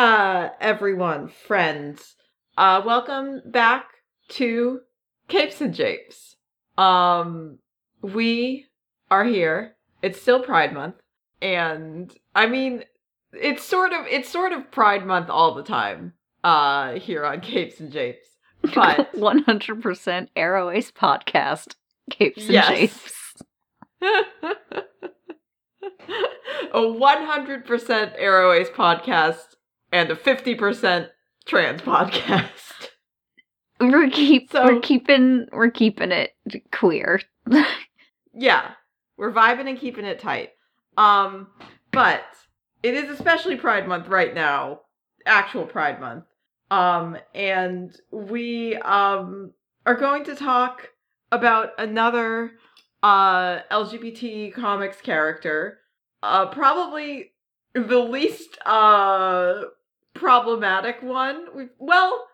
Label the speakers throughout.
Speaker 1: Uh, everyone, friends. Uh, welcome back to Capes and Japes. Um, we are here. It's still Pride Month, and I mean, it's sort of it's sort of Pride Month all the time. Uh, here on Capes and Japes, but
Speaker 2: 100% Aro Ace podcast. Capes and
Speaker 1: Yes.
Speaker 2: Japes.
Speaker 1: a 100% Aro Ace podcast and a 50% trans podcast.
Speaker 2: We're keep
Speaker 1: So-
Speaker 2: we're keeping we're keeping it queer.
Speaker 1: Yeah, we're vibing and keeping it tight. Um, but it is especially Pride Month right now, actual Pride Month. Um, and we um are going to talk about another uh LGBT comics character, uh probably the least uh problematic one. We well,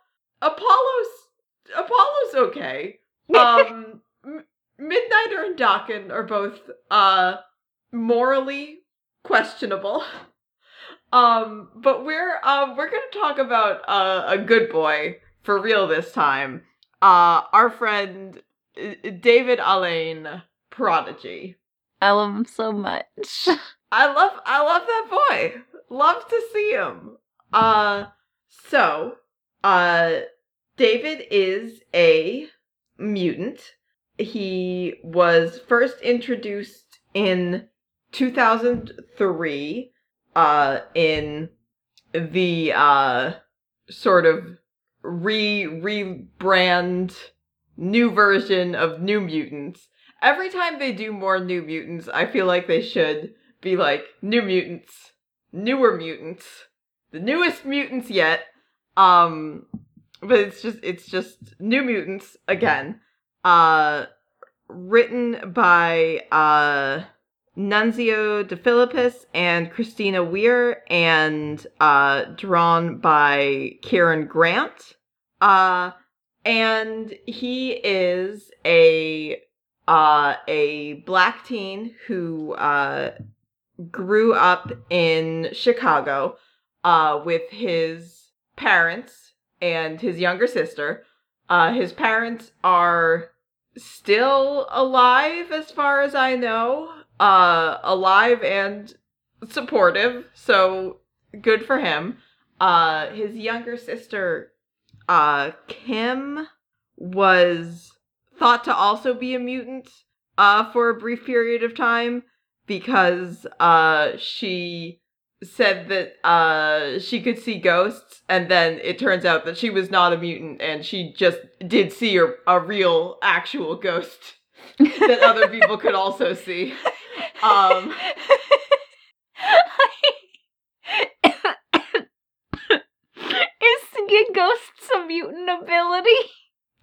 Speaker 1: Apollo's Apollo's okay. Um M- Midnighter and Daken are both uh morally questionable. Um, but we're um we're gonna talk about uh, a good boy for real this time. Uh, our friend uh, David Alleyne Prodigy.
Speaker 2: I love him so much.
Speaker 1: I love I love that boy. Love to see him. Uh so uh David is a mutant. He was first introduced in 2003 uh in the uh sort of re rebrand new version of New Mutants. Every time they do more New Mutants, I feel like they should be like New Mutants, newer mutants, the newest mutants yet. Um, but it's just it's just New Mutants again. Uh, written by uh Nunzio DeFilippis and Christina Weir, and uh, drawn by Keron Grant. Uh, and he is a uh, a black teen who uh, grew up in Chicago uh, with his parents and his younger sister. Uh, his parents are still alive, as far as I know, uh, alive and supportive, so good for him. Uh, his younger sister, uh, Kim, was thought to also be a mutant uh for a brief period of time because uh she said that uh she could see ghosts and then it turns out that she was not a mutant and she just did see a, a real actual ghost that other people could also see um
Speaker 2: Is seeing ghosts a mutant ability?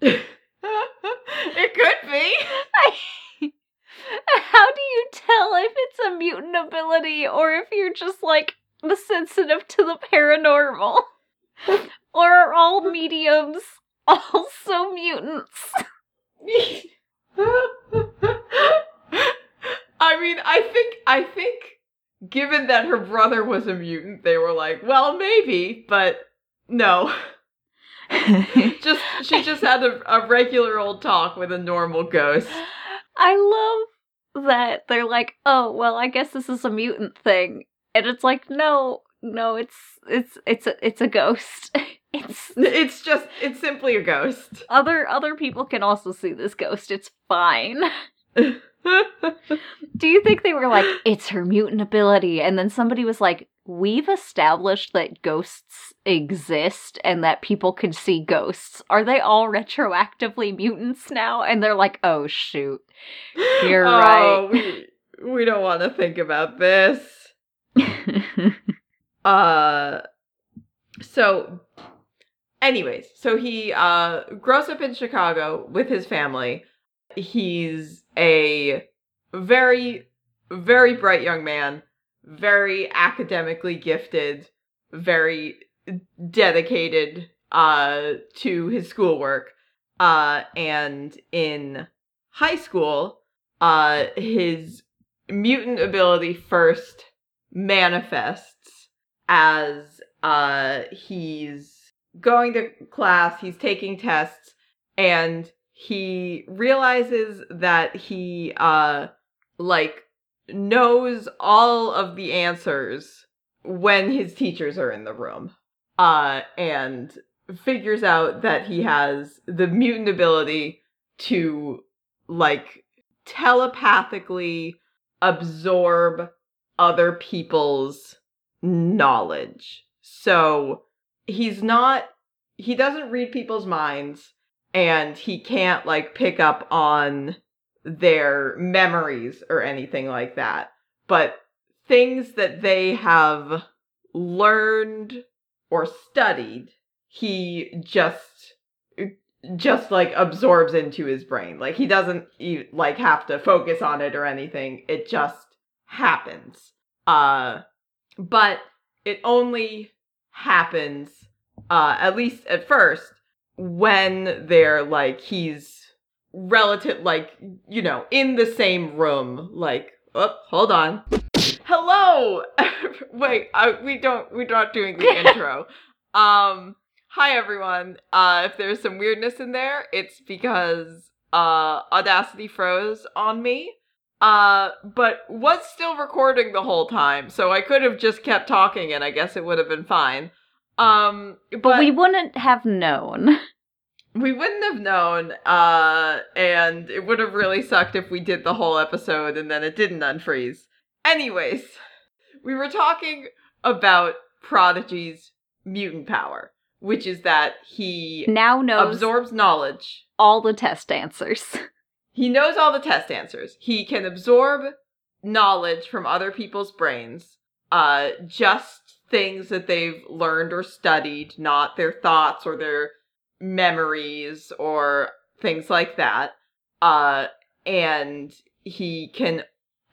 Speaker 1: it could be
Speaker 2: I- How do you tell if it's a mutant ability or if you're just like the sensitive to the paranormal? or are all mediums also mutants?
Speaker 1: I mean, I think I think given that her brother was a mutant, they were like, well, maybe, but no. Just she just had a, a regular old talk with a normal ghost.
Speaker 2: I love that they're like, oh well, I guess this is a mutant thing, and it's like, no, no, it's it's it's a it's a ghost. It's
Speaker 1: It's just it's simply a ghost.
Speaker 2: other other people can also see this ghost. It's fine. Do you think they were like, it's her mutant ability, and then somebody was like, we've established that ghosts exist and that people can see ghosts. Are they all retroactively mutants now? And they're like, oh shoot, You're
Speaker 1: oh,
Speaker 2: right.
Speaker 1: We, we don't want to think about this. Uh so anyways, so he uh grows up in Chicago with his family. He's a very very bright young man, very academically gifted, very dedicated uh to his schoolwork. Uh and in high school, uh his mutant ability first manifests as uh he's going to class, he's taking tests and he realizes that he uh like knows all of the answers when his teachers are in the room. Uh and figures out that he has the mutant ability to like telepathically absorb other people's knowledge. So he's not he doesn't read people's minds and he can't like pick up on their memories or anything like that. But things that they have learned or studied, he just just like absorbs into his brain. Like he doesn't like have to focus on it or anything. It just happens. Uh but it only happens uh at least at first when they're like he's relative like you know in the same room like oh hold on. Hello! Wait uh, we don't we're not doing the intro. Um hi everyone. Uh if there's some weirdness in there it's because uh audacity froze on me. Uh but was still recording the whole time so i could have just kept talking and i guess it would have been fine. Um but,
Speaker 2: But we wouldn't have known.
Speaker 1: we wouldn't have known uh and it would have really sucked if we did the whole episode and then it didn't unfreeze. Anyways we were talking about prodigy's mutant power which is that he
Speaker 2: Now knows
Speaker 1: absorbs knowledge.
Speaker 2: all the test answers.
Speaker 1: he knows all the test answers. He can absorb knowledge from other people's brains uh just things that they've learned or studied not their thoughts or their memories or things like that uh and he can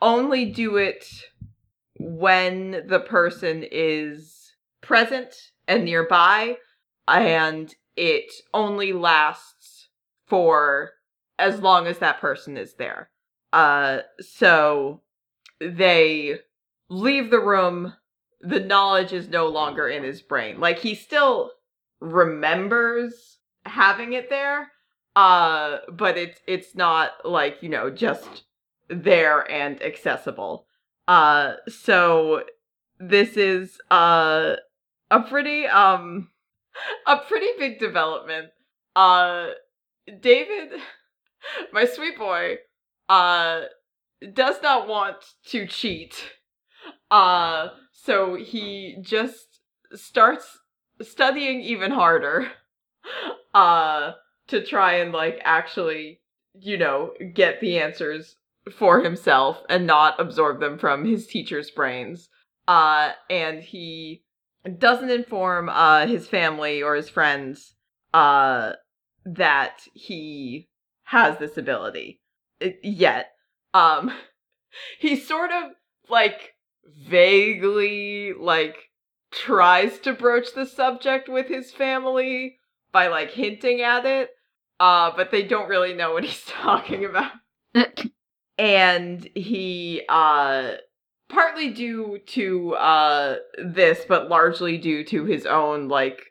Speaker 1: only do it when the person is present and nearby and it only lasts for as long as that person is there. Uh so they leave the room the knowledge is no longer in his brain. Like he still remembers having it there uh but it's it's not like you know just there and accessible. Uh so this is uh a pretty um a pretty big development. Uh david my sweet boy uh does not want to cheat. Uh so he just starts studying even harder uh to try and like actually you know get the answers for himself and not absorb them from his teacher's brains. Uh and he doesn't inform uh his family or his friends uh that he has this ability uh, yet. Um he sort of like vaguely like tries to broach the subject with his family by like hinting at it uh but they don't really know what he's talking about. And he uh partly due to uh this but largely due to his own like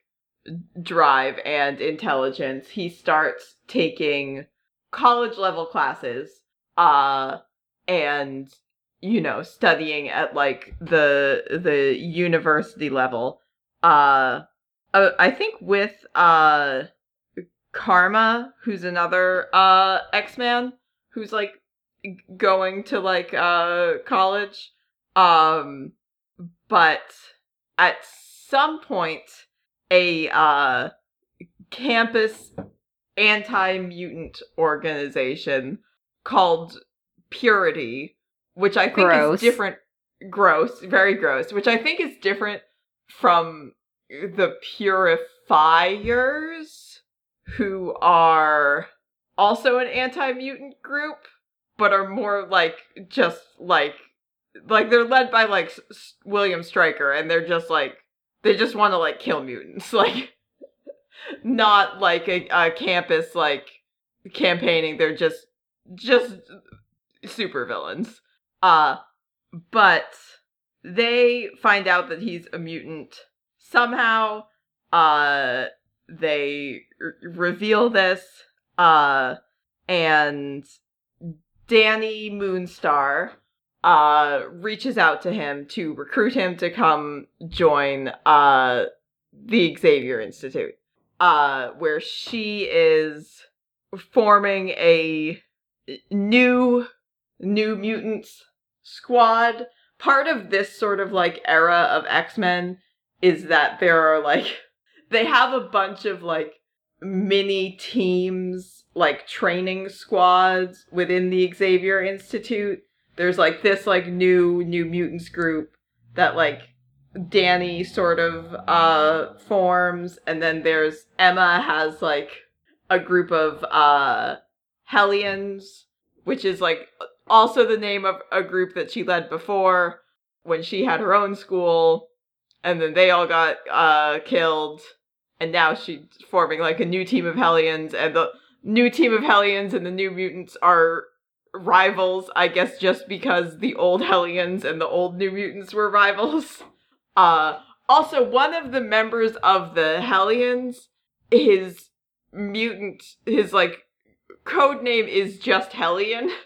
Speaker 1: drive and intelligence he starts taking college level classes uh and you know studying at like the the university level uh uh, I think with uh Karma, who's another uh X-Man who's like going to like uh college. Um but at some point a uh campus anti-mutant organization called Purity, which I think
Speaker 2: Gross.
Speaker 1: is different gross, very gross, which I think is different from the purifiers who are also an anti-mutant group but are more like just like like they're led by like S- William Stryker and they're just like they just want to like kill mutants like not like a, a campus like campaigning they're just just super villains uh but they find out that he's a mutant somehow. Uh, they r- reveal this. Uh, and Dani Moonstar uh reaches out to him to recruit him to come join uh the Xavier Institute. Uh where she is forming a new new mutants squad. Part of this sort of like era of X-Men is that there are like they have a bunch of like mini teams like training squads within the Xavier Institute. There's like this like new new mutants group that like Dani sort of uh forms and then there's Emma has like a group of uh Hellions which is like also the name of a group that she led before when she had her own school and then they all got uh killed and now she's forming like a new team of Hellions and the new team of Hellions and the new mutants are rivals, I guess just because the old Hellions and the old New Mutants were rivals. Uh also one of the members of the Hellions, his mutant his like code name is just Hellion.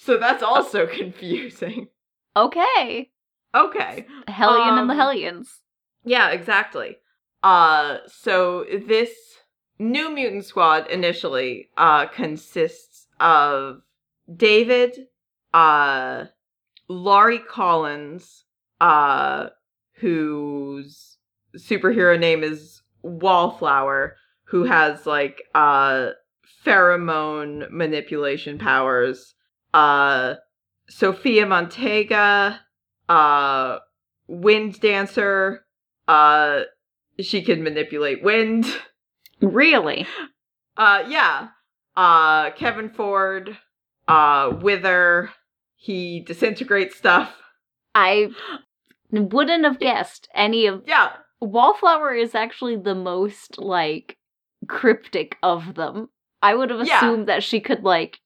Speaker 1: So that's also confusing.
Speaker 2: Okay.
Speaker 1: Okay.
Speaker 2: Hellion and the
Speaker 1: Um,
Speaker 2: Hellions.
Speaker 1: Yeah, exactly. Uh so this new mutant squad initially uh consists of David, uh Laurie Collins, uh whose superhero name is Wallflower, who has like uh pheromone manipulation powers. Uh Sofia Mantega, uh Wind Dancer, uh she can manipulate wind.
Speaker 2: Really?
Speaker 1: Uh yeah. Uh Kevin Ford, uh Wither, he disintegrates stuff.
Speaker 2: I wouldn't have guessed any of
Speaker 1: Yeah.
Speaker 2: Wallflower is actually the most like cryptic of them. I would have
Speaker 1: Yeah.
Speaker 2: assumed that she could like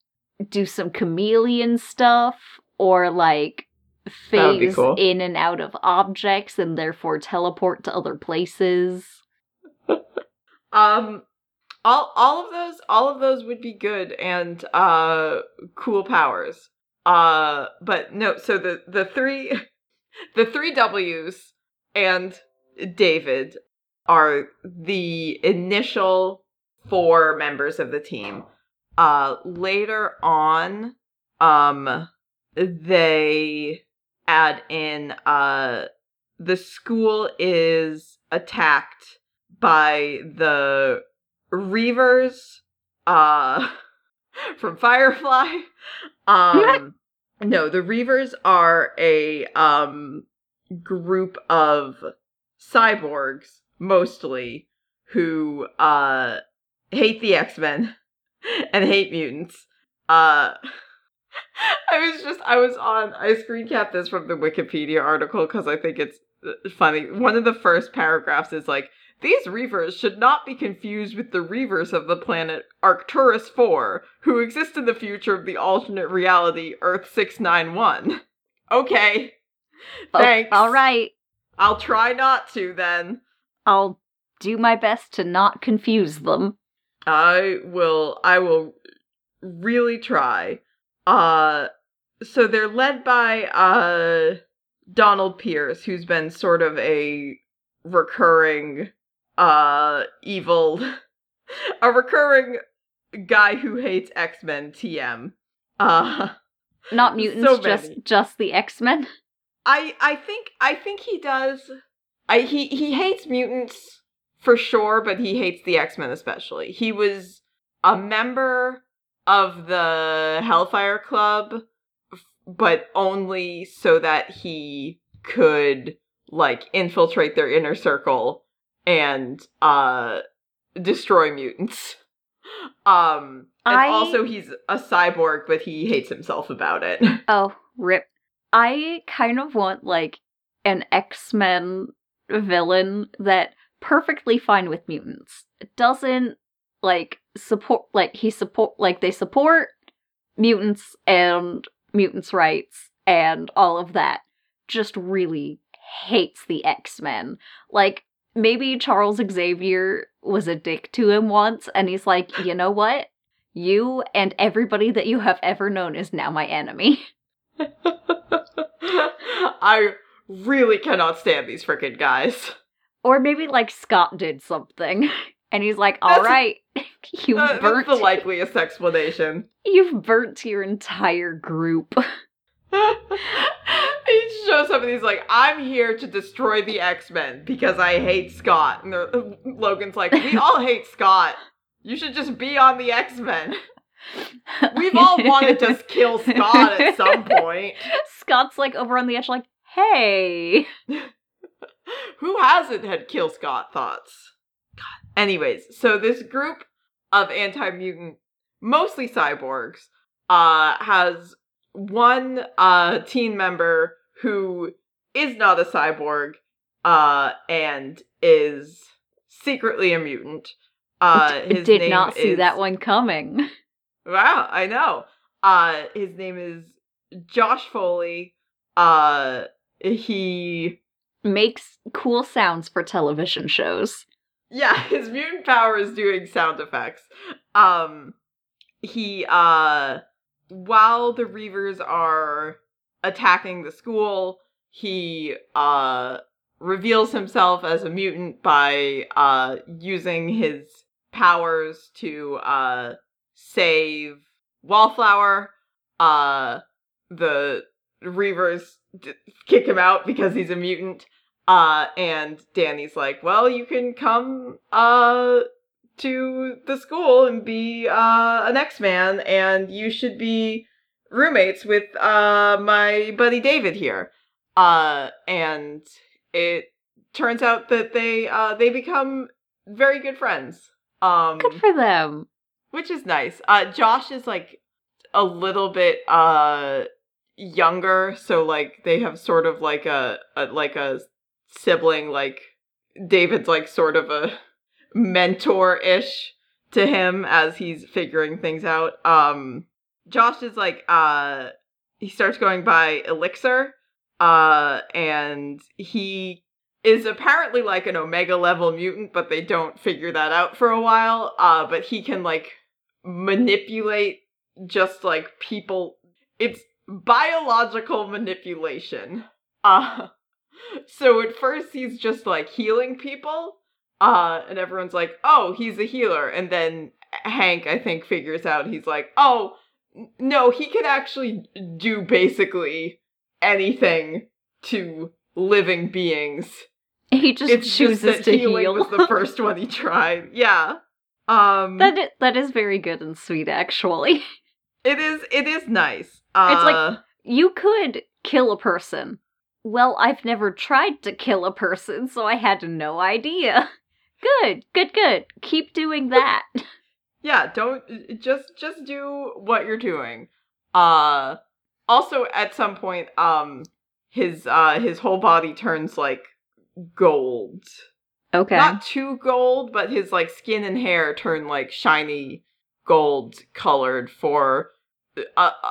Speaker 2: do some chameleon stuff or like
Speaker 1: That would be
Speaker 2: phase
Speaker 1: cool.
Speaker 2: in and out of objects and therefore teleport to other places.
Speaker 1: Um all all of those all of those would be good and uh cool powers. Uh but no, so the the three the three W's and David are the initial four members of the team. Uh later on um they add in uh the school is attacked by the Reavers uh from Firefly. Um no, the Reavers are a um group of cyborgs mostly who uh hate the X-Men and hate mutants. Uh I was just I was on I screen capped this from the Wikipedia article cuz I think it's uh, funny. One of the first paragraphs is like these Reavers should not be confused with the Reavers of the planet Arcturus 4, who exist in the future of the alternate reality Earth 691. Okay.
Speaker 2: Oh,
Speaker 1: Thanks.
Speaker 2: all right.
Speaker 1: I'll try not to then.
Speaker 2: I'll do my best to not confuse them.
Speaker 1: I will I will really try. Uh so they're led by uh Donald Pierce, who's been sort of a recurring uh evil a recurring guy who hates X-Men TM. Uh
Speaker 2: Not mutants,
Speaker 1: So
Speaker 2: just just the X-Men.
Speaker 1: I I think I think he does. I he he hates mutants for sure, but he hates the X Men especially. He was a member of the Hellfire Club, but only so that he could like infiltrate their inner circle and uh destroy mutants. Um and
Speaker 2: I-
Speaker 1: also he's a cyborg, but he hates himself about it.
Speaker 2: Oh, rip. I kind of want like an X-Men villain that perfectly fine with mutants. It doesn't like support like he support like they support mutants and mutants rights and all of that. just really hates the X-Men. Like maybe Charles Xavier was a dick to him once and he's like, "You know what? You and everybody that you have ever known is now my enemy."
Speaker 1: I really cannot stand these freaking guys.
Speaker 2: Or maybe like Scott did something and he's like, "All
Speaker 1: That's-
Speaker 2: right, you've
Speaker 1: Uh,
Speaker 2: burnt
Speaker 1: the likeliest explanation.
Speaker 2: you've burnt your entire group."
Speaker 1: he shows up and he's like, I'm here to destroy the X Men because I hate Scott. And Logan's like, We all hate Scott. You should just be on the X Men. We've all wanted to kill Scott at some point.
Speaker 2: Scott's like over on the edge, like, "Hey."
Speaker 1: Who hasn't had kill Scott thoughts? Anyways, so this group of anti mutant, mostly cyborgs, uh, has one uh teen member who is not a cyborg, uh, and is secretly a mutant. Uh, his
Speaker 2: Did not see
Speaker 1: is-
Speaker 2: that one coming.
Speaker 1: Wow, I know. Uh his name is Josh Foley. Uh he
Speaker 2: Makes cool sounds for television shows.
Speaker 1: Yeah, his mutant power is doing sound effects. Um he uh while the Reavers are attacking the school, he uh reveals himself as a mutant by uh using his powers to uh save Wallflower. Uh the Reavers d- kick him out because he's a mutant. Uh and Dani's like, "Well, you can come uh to the school and be uh an X-Man and you should be roommates with uh my buddy David here." Uh and it turns out that they uh they become very good friends. Um
Speaker 2: Good for them.
Speaker 1: which is nice. Uh Josh is like a little bit uh younger, so like they have sort of like a, a like a sibling like David's like sort of a mentor-ish to him as he's figuring things out. Um Josh is like uh he starts going by Elixir uh and he is apparently like an omega level mutant but they don't figure that out for a while. Uh but he can like manipulate just like people. It's biological manipulation. Uh so at first he's just like healing people uh and everyone's like oh he's a healer and then hank i think figures out he's like oh no he can actually do basically anything to living beings
Speaker 2: He just
Speaker 1: it's
Speaker 2: chooses
Speaker 1: just
Speaker 2: to heal.
Speaker 1: was the first one he tried yeah um
Speaker 2: That that is very good and sweet, actually.
Speaker 1: it is it is nice uh
Speaker 2: It's like- You could kill a person. Well, I've never tried to kill a person, so I had no idea. Good, good, good. Keep doing that.
Speaker 1: yeah don't just just do what you're doing uh also at some point um his uh his whole body turns like gold
Speaker 2: Okay.
Speaker 1: not too gold but his like skin and hair turn like shiny gold colored for uh, uh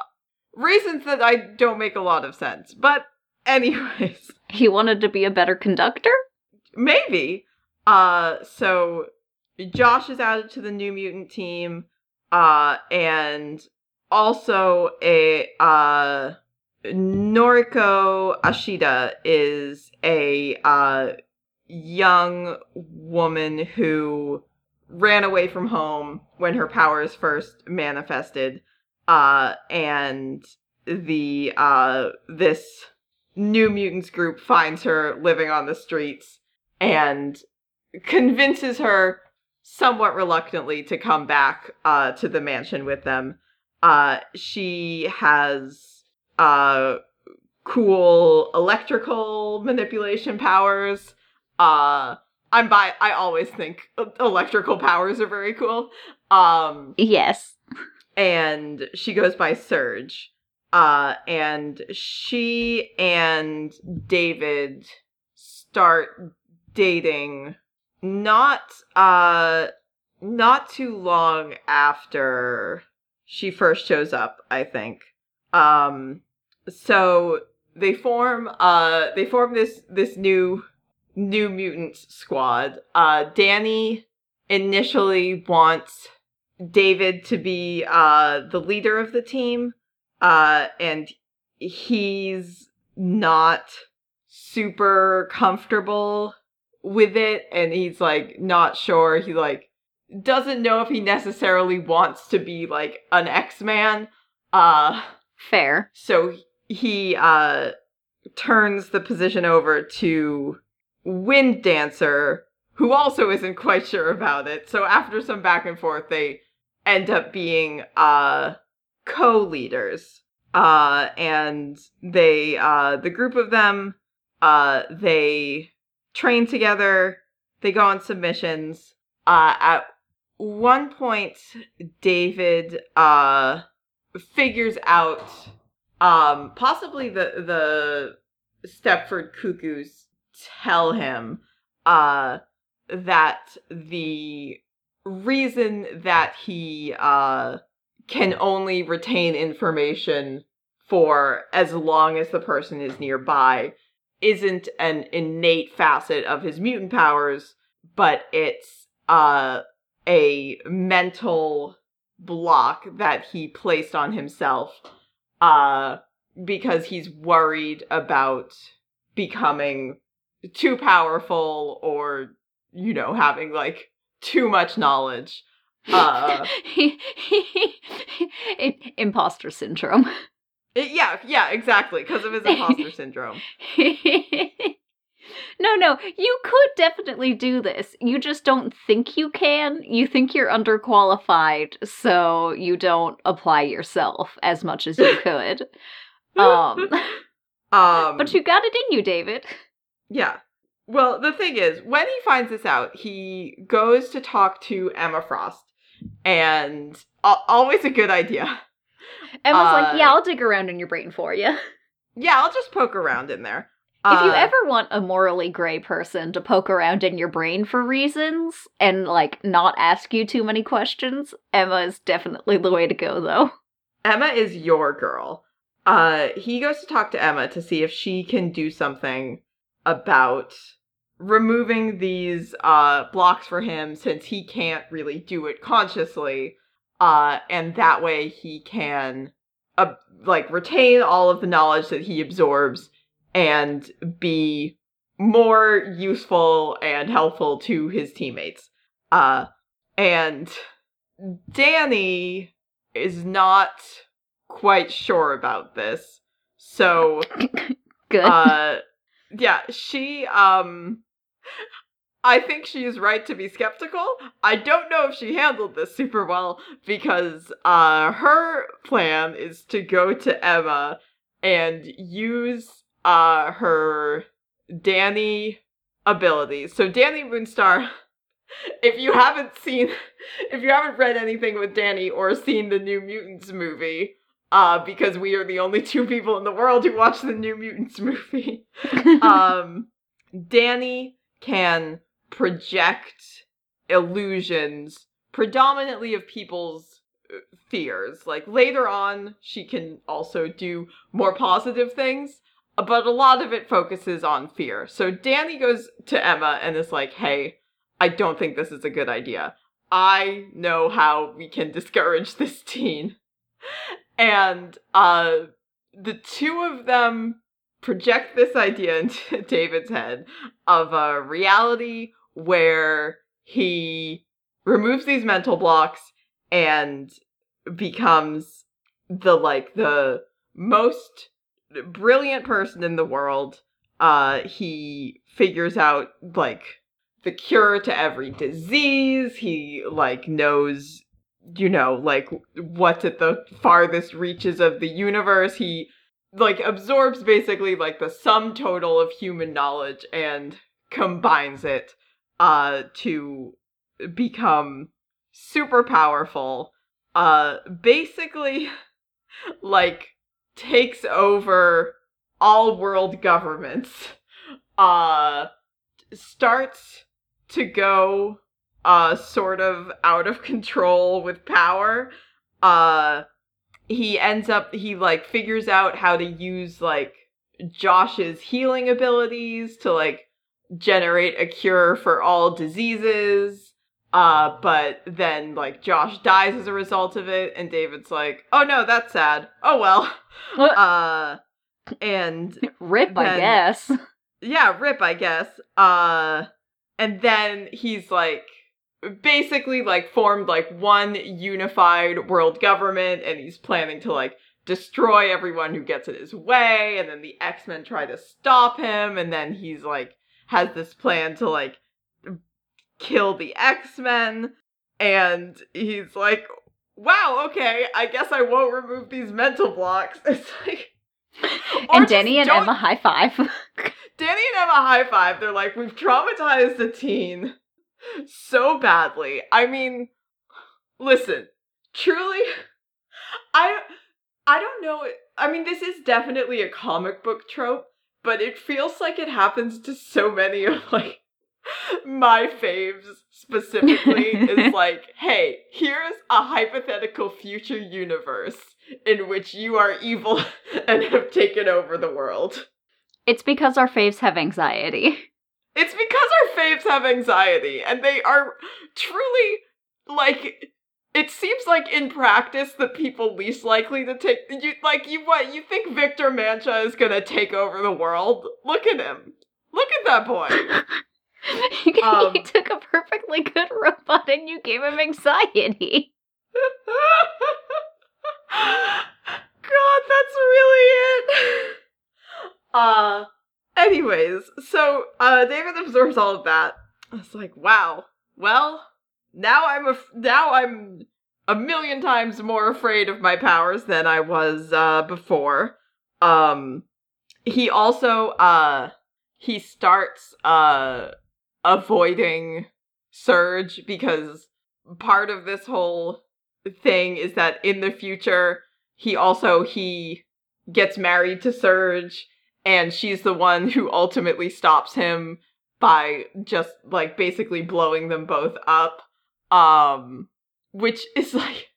Speaker 1: reasons that i don't make a lot of sense but anyways
Speaker 2: he wanted to be a better conductor?
Speaker 1: Maybe. Uh so Josh is added to the New Mutant team uh and also a uh Noriko Ashida is a uh young woman who ran away from home when her powers first manifested uh and the uh this New Mutants group finds her living on the streets and convinces her somewhat reluctantly to come back uh, to the mansion with them. Uh, she has uh, cool electrical manipulation powers. Uh, I'm by. I always think electrical powers are very cool. Um,
Speaker 2: Yes.
Speaker 1: and she goes by Surge. Uh, and she and David start dating not uh not too long after she first shows up, I think. Um so they form uh they form this this new new mutant squad. Uh Dani initially wants David to be uh the leader of the team. Uh and he's not super comfortable with it and he's like not sure he like doesn't know if he necessarily wants to be like an X-Man. Uh
Speaker 2: Fair.
Speaker 1: so he uh turns the position over to Wind Dancer, who also isn't quite sure about it. So after some back and forth, they end up being uh co-leaders. Uh and they uh the group of them uh they train together, they go on submissions. Uh at one point David uh figures out um possibly the the Stepford Cuckoos tell him uh that the reason that he uh can only retain information for as long as the person is nearby isn't an innate facet of his mutant powers but it's uh a mental block that he placed on himself uh because he's worried about becoming too powerful or you know having like too much knowledge uh
Speaker 2: imposter syndrome.
Speaker 1: yeah yeah exactly because of his imposter syndrome
Speaker 2: no, no, you could definitely do this. You just don't think you can. You think you're underqualified, so you don't apply yourself as much as you could. Um,
Speaker 1: um
Speaker 2: but you got it in you, David.
Speaker 1: Yeah. Well, the thing is, when he finds this out, he goes to talk to Emma Frost, and al- always a good idea.
Speaker 2: Emma's
Speaker 1: Uh,
Speaker 2: like, yeah, I'll dig around in your brain for you.
Speaker 1: Yeah, I'll just poke around in there.
Speaker 2: if you
Speaker 1: Uh,
Speaker 2: ever want a morally gray person to poke around in your brain for reasons and like not ask you too many questions, Emma is definitely the way to go though.
Speaker 1: Emma is your girl. Uh, he goes to talk to Emma to see if she can do something about removing these uh blocks for him since he can't really do it consciously. Uh, and that way he can uh, like retain all of the knowledge that he absorbs and be more useful and helpful to his teammates. Uh, and Dani is not quite sure about this. So,
Speaker 2: Good.
Speaker 1: uh, yeah, she, um, I think she is right to be skeptical. I don't know if she handled this super well because, uh, her plan is to go to Emma and use, uh, her Dani abilities. So, Dani Moonstar, if you haven't seen, if you haven't read anything with Dani or seen the New Mutants movie, uh, because we are the only two people in the world who watch the New Mutants movie. um, Dani can project illusions predominantly of people's uh, fears. Like later on, she can also do more positive things, but a lot of it focuses on fear. So Dani goes to Emma and is like, hey, I don't think this is a good idea. I know how we can discourage this teen. And uh the two of them project this idea into David's head of a reality where he removes these mental blocks and becomes the like the most brilliant person in the world. Uh he figures out like the cure to every disease. He like knows you know, like what's at the farthest reaches of the universe. He like absorbs basically like the sum total of human knowledge and combines it uh to become super powerful. Uh basically like takes over all world governments. Uh starts to go uh sort of out of control with power uh he ends up he like figures out how to use like Josh's healing abilities to like generate a cure for all diseases. Uh, but then like Josh dies as a result of it, and David's like, "Oh no, that's sad. Oh well." uh, and
Speaker 2: Rip, I guess.
Speaker 1: yeah, rip, I guess. Uh, and then he's like basically like formed like one unified world government, and he's planning to like destroy everyone who gets in his way, and then the X Men try to stop him, and then he's like has this plan to like kill the X Men, and he's like, "Wow, okay, I guess I won't remove these mental blocks." It's like.
Speaker 2: and Dani and
Speaker 1: don't
Speaker 2: Emma high five.
Speaker 1: Dani and Emma high five. They're like, we've traumatized a teen so badly. I mean, listen, truly, I I don't know. I mean, this is definitely a comic book trope, but it feels like it happens to so many of like my faves specifically is like, hey, here's a hypothetical future universe in which you are evil and have taken over the world.
Speaker 2: it's because our faves have anxiety.
Speaker 1: It's because our faves have anxiety, and they are truly like. It seems like in practice the people least likely to take you like you what you think Victor Mancha is gonna take over the world? Look at him. Look at that boy.
Speaker 2: you
Speaker 1: Um,
Speaker 2: took a perfectly good robot and you gave him anxiety.
Speaker 1: God, that's really it. Uh anyways, so uh David absorbs all of that. I was like, wow. Well, now I'm af- now I'm a million times more afraid of my powers than I was uh before. Um he also uh he starts uh avoiding Surge because part of this whole thing is that in the future he also he gets married to Surge and she's the one who ultimately stops him by just like basically blowing them both up um which is like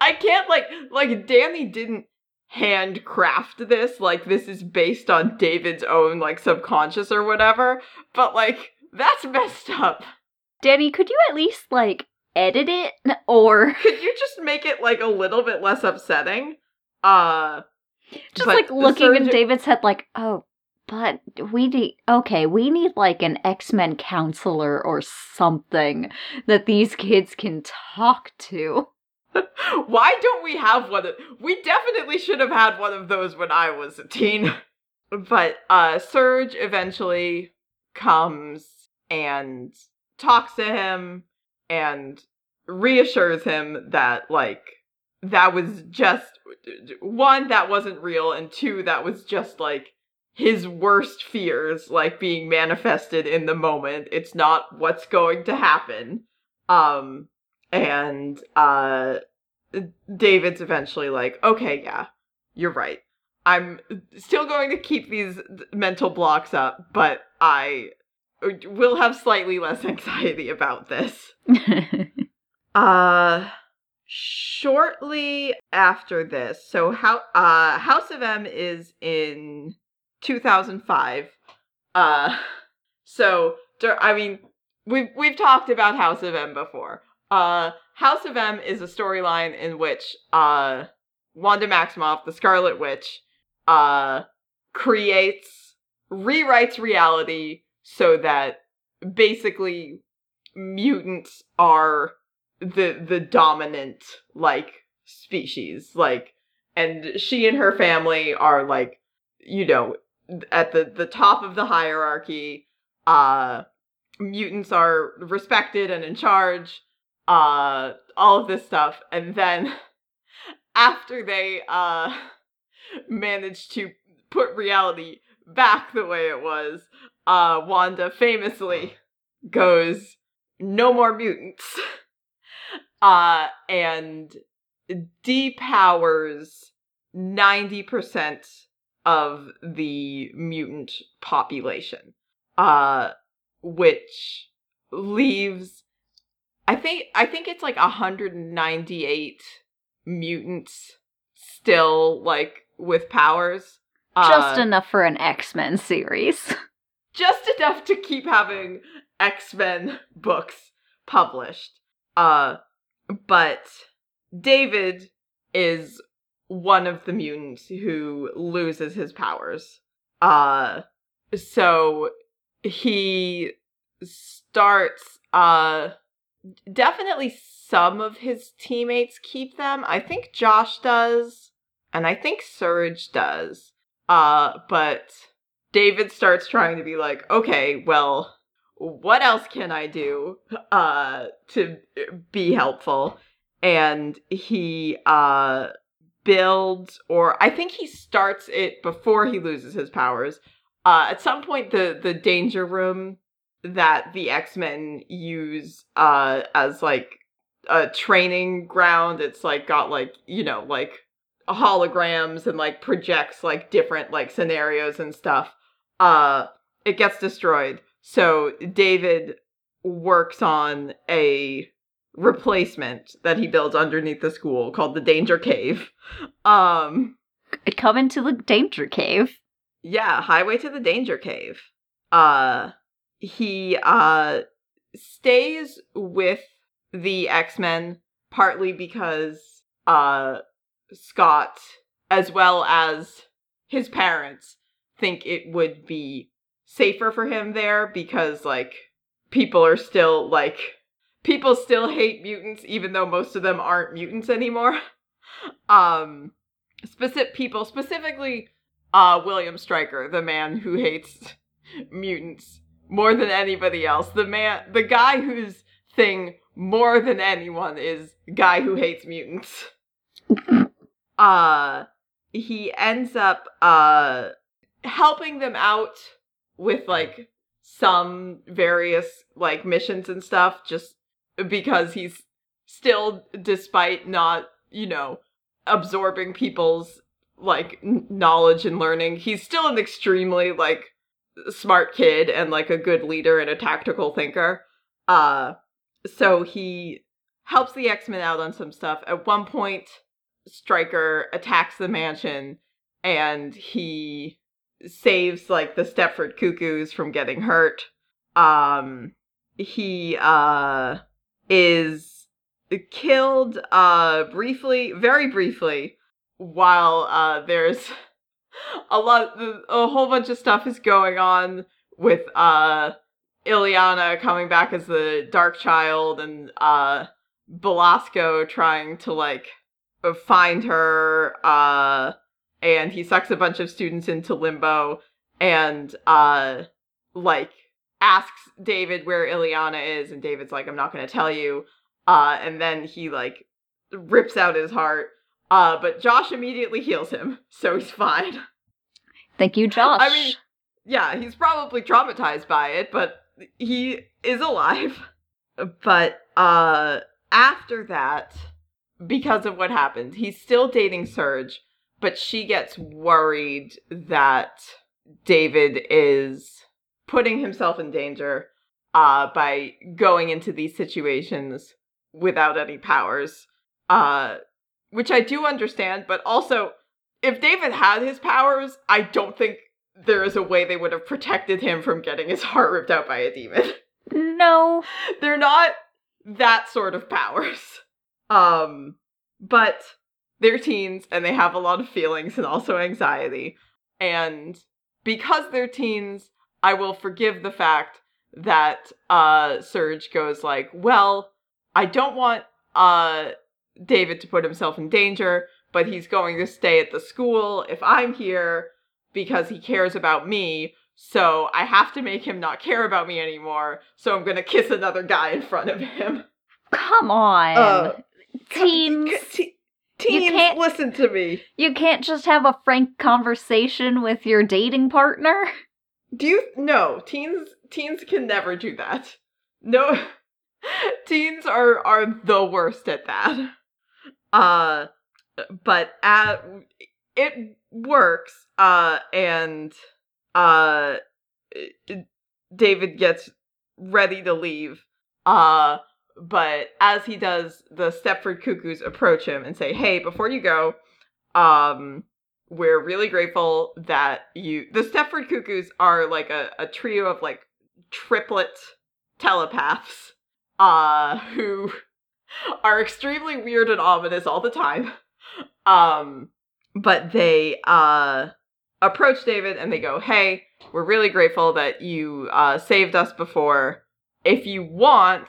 Speaker 1: I can't like like Dani didn't handcraft this like this is based on David's own like subconscious or whatever but like that's messed up.
Speaker 2: Dani, could you at least like edit it or
Speaker 1: could you just make it like a little bit less upsetting? Uh
Speaker 2: just
Speaker 1: But
Speaker 2: like looking in David's head like, "Oh, but we need okay, we need like an X-Men counselor or something that these kids can talk to."
Speaker 1: Why don't we have one of we definitely should have had one of those when I was a teen. But uh Surge eventually comes and talks to him and reassures him that like that was just one that wasn't real and two that was just like his worst fears like being manifested in the moment. It's not what's going to happen. Um and uh David's eventually like, okay, yeah, you're right. I'm still going to keep these mental blocks up, but I will have slightly less anxiety about this. Uh shortly after this, so how uh House of M is in 2005. Uh so I mean, we've we've talked about House of M before. Uh House of M is a storyline in which uh Wanda Maximoff, the Scarlet Witch, uh creates rewrites reality so that basically mutants are the the dominant like species like and she and her family are like you know at the the top of the hierarchy uh mutants are respected and in charge uh all of this stuff and then after they uh manage to put reality back the way it was uh Wanda famously goes no more mutants uh and depowers 90% of the mutant population uh which leaves i think i think it's like 198 mutants still like with powers
Speaker 2: Just
Speaker 1: Uh,
Speaker 2: enough for an X Men series.
Speaker 1: just enough to keep having X-Men books published. Uh but David is one of the mutants who loses his powers. Uh so he starts uh definitely some of his teammates keep them. I think Josh does and I think Surge does. Uh but David starts trying to be like, okay, well, what else can I do uh to be helpful? And he uh builds or I think he starts it before he loses his powers. Uh at some point the the danger room that the X-Men use uh as like a training ground, it's like got like, you know, like holograms and like projects like different like scenarios and stuff uh it gets destroyed so david works on a replacement that he builds underneath the school called the danger cave um
Speaker 2: Come into the danger cave.
Speaker 1: yeah highway to the danger cave uh he uh stays with the x-men partly because uh scott as well as his parents think it would be safer for him there because like people are still like people still hate mutants even though most of them aren't mutants anymore. Um specific people specifically uh William Stryker the man who hates mutants more than anybody else. The man the guy whose thing more than anyone is guy who hates mutants. Uh he ends up uh helping them out with like some various like missions and stuff just because he's still despite not you know absorbing people's like knowledge and learning he's still an extremely like smart kid and like a good leader and a tactical thinker. Uh so he helps the x-men out on some stuff. At one point Stryker attacks the mansion and he saves like the Stepford Cuckoos from getting hurt. Um he uh is killed uh briefly, very briefly while uh there's a lot a whole bunch of stuff is going on with uh Illyana coming back as the dark child and uh Belasco trying to like find her uh and he sucks a bunch of students into limbo and uh like asks David where Illyana is and David's like I'm not going to tell you uh and then he like rips out his heart uh but Josh immediately heals him so he's fine
Speaker 2: Thank you, Josh.
Speaker 1: I mean yeah he's probably traumatized by it but he is alive but uh after that because of what happened. He's still dating Surge, but she gets worried that David is putting himself in danger uh, by going into these situations without any powers. Uh, which I do understand, but also, if David had his powers, I don't think there is a way they would have protected him from getting his heart ripped out by a demon.
Speaker 2: no.
Speaker 1: They're not that sort of powers. Um, but they're teens and they have a lot of feelings and also anxiety. And because they're teens, I will forgive the fact that uh Surge goes like, "Well, I don't want uh David to put himself in danger, but he's going to stay at the school if I'm here because he cares about me." So I have to make him not care about me anymore. So I'm gonna kiss another guy in front of him.
Speaker 2: Come on.
Speaker 1: Uh,
Speaker 2: Teens.
Speaker 1: Te- teens,
Speaker 2: can't-
Speaker 1: listen to me.
Speaker 2: You can't just have a frank conversation with your dating partner.
Speaker 1: Do you no teens? Teens can never do that. No, teens are are the worst at that. Uh, but at it works. Uh, and uh, David gets ready to leave. Uh, but as he does, the Stepford Cuckoos approach him and say, "Hey, before you go, um, we're really grateful that you the Stepford Cuckoos are like a, a trio of like triplet telepaths uh who are extremely weird and ominous all the time. Um but they uh approach David and they go, "Hey, we're really grateful that you uh saved us before. If you want,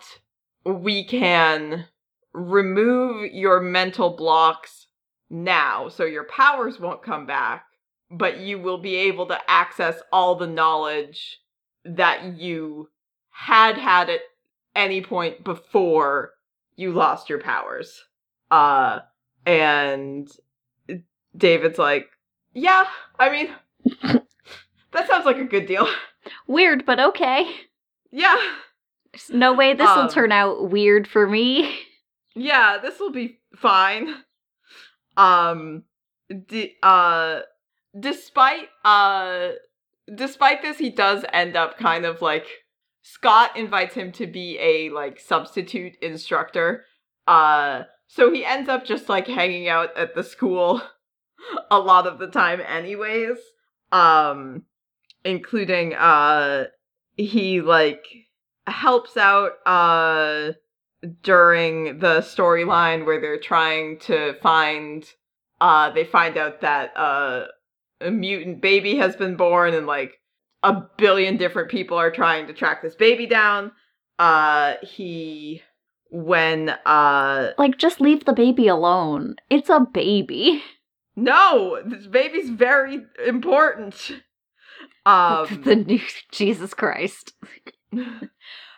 Speaker 1: we can remove your mental blocks now so your powers won't come back, but you will be able to access all the knowledge that you had had at any point before you lost your powers. Uh and David's like, "Yeah, I mean that sounds like a good deal."
Speaker 2: Weird, but okay.
Speaker 1: Yeah.
Speaker 2: There's no way this will
Speaker 1: Um,
Speaker 2: turn out weird for me.
Speaker 1: Yeah, this will be fine. Um d- uh despite uh despite this he does end up kind of like Scott invites him to be a like substitute instructor. Uh so he ends up just like hanging out at the school a lot of the time anyways. Um including uh he like helps out uh during the storyline where they're trying to find uh they find out that uh a mutant baby has been born and like a billion different people are trying to track this baby down uh he when uh
Speaker 2: Like, just leave the baby alone. It's a baby.
Speaker 1: no this baby's very important um
Speaker 2: the new Jesus Christ.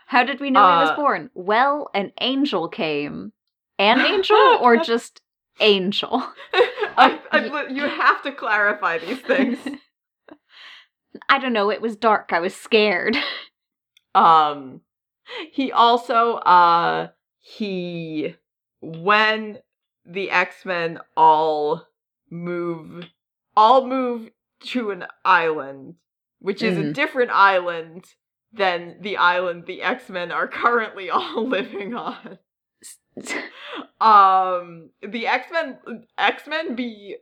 Speaker 2: How did we know he was
Speaker 1: Uh,
Speaker 2: born? Well, an angel came. An angel or just angel?
Speaker 1: I, I, you have to clarify these things
Speaker 2: I don't know, it was dark. I was scared.
Speaker 1: Um he also uh he when the X-Men all move all move to an island, which is a
Speaker 2: Mhm.
Speaker 1: different island than the island the X-Men are currently all living on. Um the X-Men X-Men be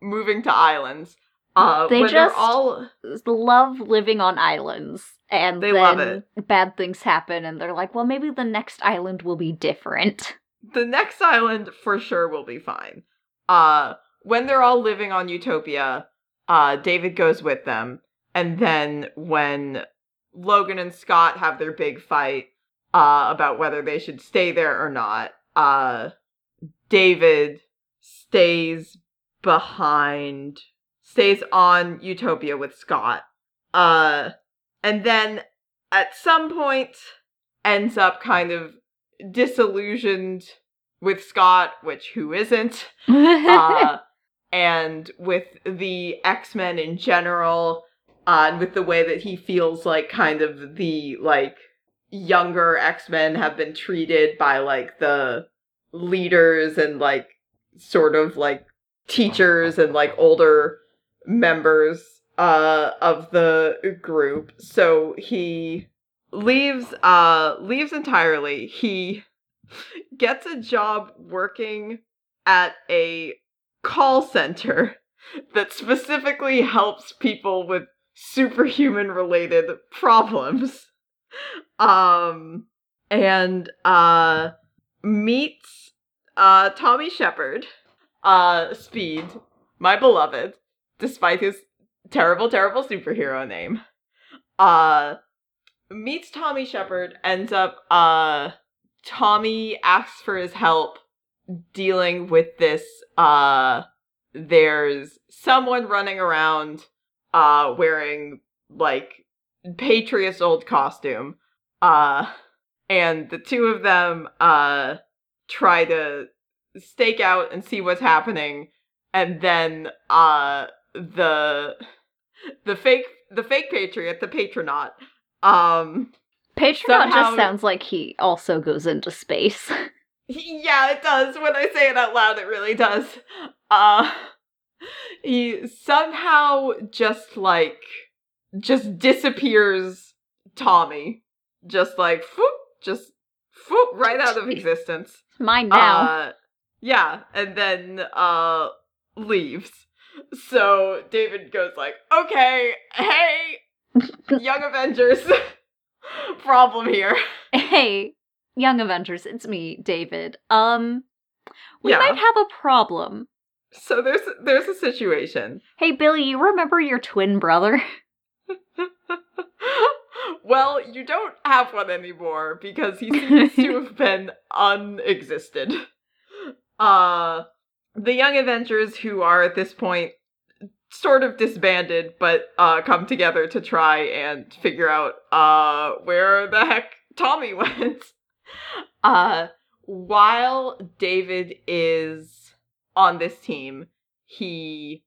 Speaker 1: moving to islands. Uh
Speaker 2: They just-
Speaker 1: all
Speaker 2: Love living on islands. And
Speaker 1: They
Speaker 2: then
Speaker 1: love
Speaker 2: bad things happen, and they're like, well, maybe the next island will be different.
Speaker 1: the next island for sure will be fine. Uh when they're all living on Utopia, uh David goes with them, and then when Logan and Scott have their big fight uh about whether they should stay there or not, uh David stays behind stays on Utopia with Scott. Uh and then at some point ends up kind of disillusioned with Scott, which who isn't, uh, and with the X Men in general, and with the way that he feels like kind of the like younger X Men have been treated by like the leaders and like sort of like teachers and like older members uh of the group. So he leaves uh leaves entirely. He gets a job working at a call center that specifically helps people with superhuman related problems. Um and uh meets uh Tommy Shepherd uh Speed my beloved despite his terrible terrible superhero name. Uh meets Tommy Shepherd, ends up uh Tommy asks for his help dealing with this uh there's someone running around uh wearing like Patriot's old costume. Uh and the two of them uh try to stake out and see what's happening and then uh the the fake the fake patriot the patronaut um
Speaker 2: Patronaut
Speaker 1: Somehow-
Speaker 2: just sounds like he also goes into space.
Speaker 1: yeah it does when i say it out loud it really does uh he somehow just like just disappears tommy just like whoop, just whoop, right out of existence
Speaker 2: Mine now.
Speaker 1: uh, yeah, and then uh leaves. So David goes like, "Okay, hey, Young Avengers, problem here."
Speaker 2: Hey, Young Avengers, it's me, David. Um, we
Speaker 1: Yeah.
Speaker 2: might have a problem.
Speaker 1: So there's there's a situation.
Speaker 2: Hey, Billy, you remember your twin brother?
Speaker 1: well, you don't have one anymore because he seems to have been unexisted. Uh the Young Avengers who are at this point sort of disbanded but uh come together to try and figure out uh where the heck Tommy went. Uh while David is on this team, he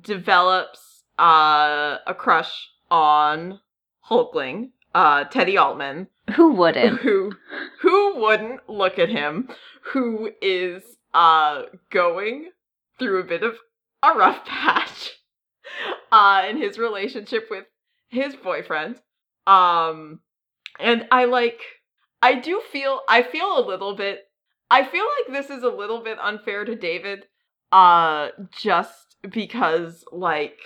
Speaker 1: develops uh, a crush on Hulkling, uh, Teddy Altman,
Speaker 2: Who wouldn't?
Speaker 1: who who wouldn't look at him, who is uh going through a bit of a rough patch uh in his relationship with his boyfriend. Um and I like I do feel I feel a little bit I feel like this is a little bit unfair to David uh just because like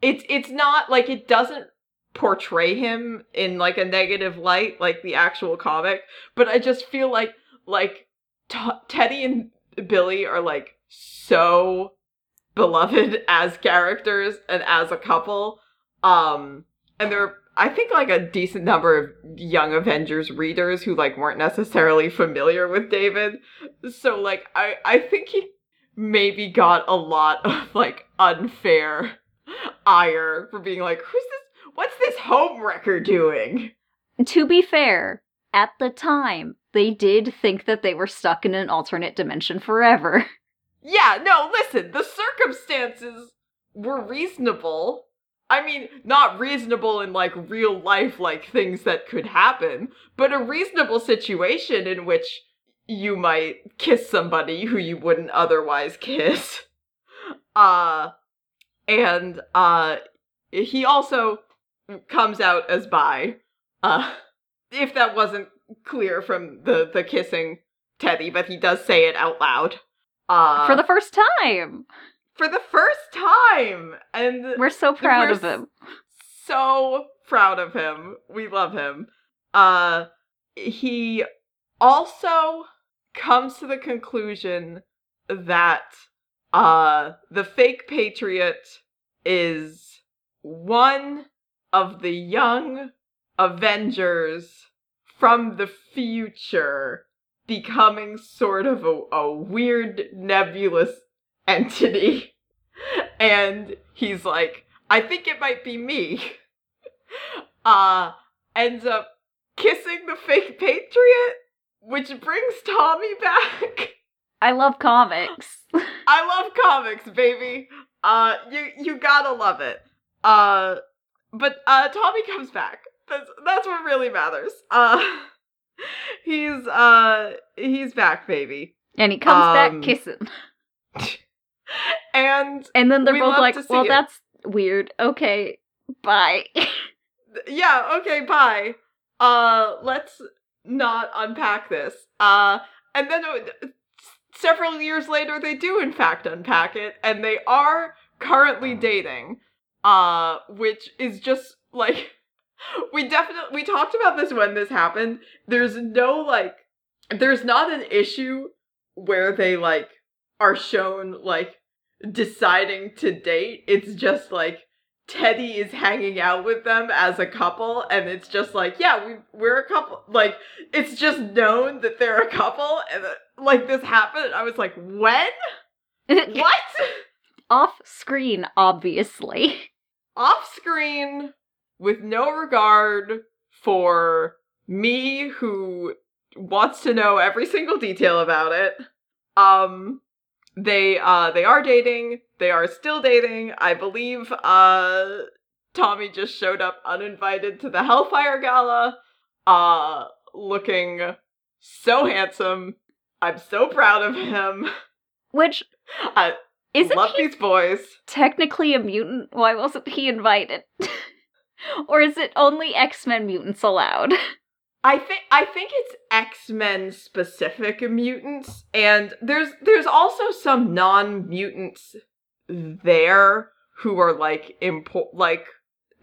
Speaker 1: it's it's not like it doesn't portray him in like a negative light like the actual comic but i just feel like like T- teddy and billy are like so beloved as characters and as a couple um and there are i think like a decent number of young avengers readers who like weren't necessarily familiar with david so like i i think he maybe got a lot of like unfair ire for being like, who's this? What's this homewrecker doing?
Speaker 2: to be fair, at the time, they did think that they were stuck in an alternate dimension forever.
Speaker 1: Yeah, no, listen, the circumstances were reasonable. I mean, not reasonable in like real life, like things that could happen, but a reasonable situation in which you might kiss somebody who you wouldn't otherwise kiss. Uh, and, uh, he also comes out as bi. Uh, if that wasn't clear from the, the kissing Teddy, but he does say it out loud. Uh,
Speaker 2: For the first time!
Speaker 1: For the first time, and
Speaker 2: We're so proud of him.
Speaker 1: so proud of him. We love him. Uh he also comes to the conclusion that uh the fake patriot is one of the young avengers from the future becoming sort of a, a weird nebulous entity and he's like I think it might be me. Uh, ends up kissing the fake patriot, which brings Tommy back.
Speaker 2: I love comics.
Speaker 1: I love comics, baby. Uh, you you gotta love it. Uh, but uh, Tommy comes back. That's that's what really matters. Uh, he's uh he's back, baby.
Speaker 2: And he comes
Speaker 1: Um,
Speaker 2: back kissing.
Speaker 1: And
Speaker 2: And then they're
Speaker 1: we
Speaker 2: both like, well,
Speaker 1: it."
Speaker 2: that's weird. Okay, bye.
Speaker 1: yeah, okay, bye. Uh, let's not unpack this. Uh, and then uh, several years later, they do in fact unpack it, and they are currently dating. Uh, which is just like we definitely we talked about this when this happened. There's no like, there's not an issue where they like are shown like deciding to date. It's just like Teddy is hanging out with them as a couple, and it's just like, yeah, we we're a couple. Like, it's just known that they're a couple, and uh, like this happened. I was like, when? What?
Speaker 2: Off screen, obviously.
Speaker 1: Off screen, with no regard for me, who wants to know every single detail about it. Um, they uh they are dating. They are still dating. I believe uh Tommy just showed up uninvited to the Hellfire Gala, uh looking so handsome. I'm so proud of him.
Speaker 2: Which
Speaker 1: I
Speaker 2: isn't
Speaker 1: love
Speaker 2: he
Speaker 1: these boys.
Speaker 2: technically a mutant? Why wasn't he invited? or is it only X Men mutants allowed?
Speaker 1: I think I think it's X-Men specific mutants and there's there's also some non-mutants there who are like impo- like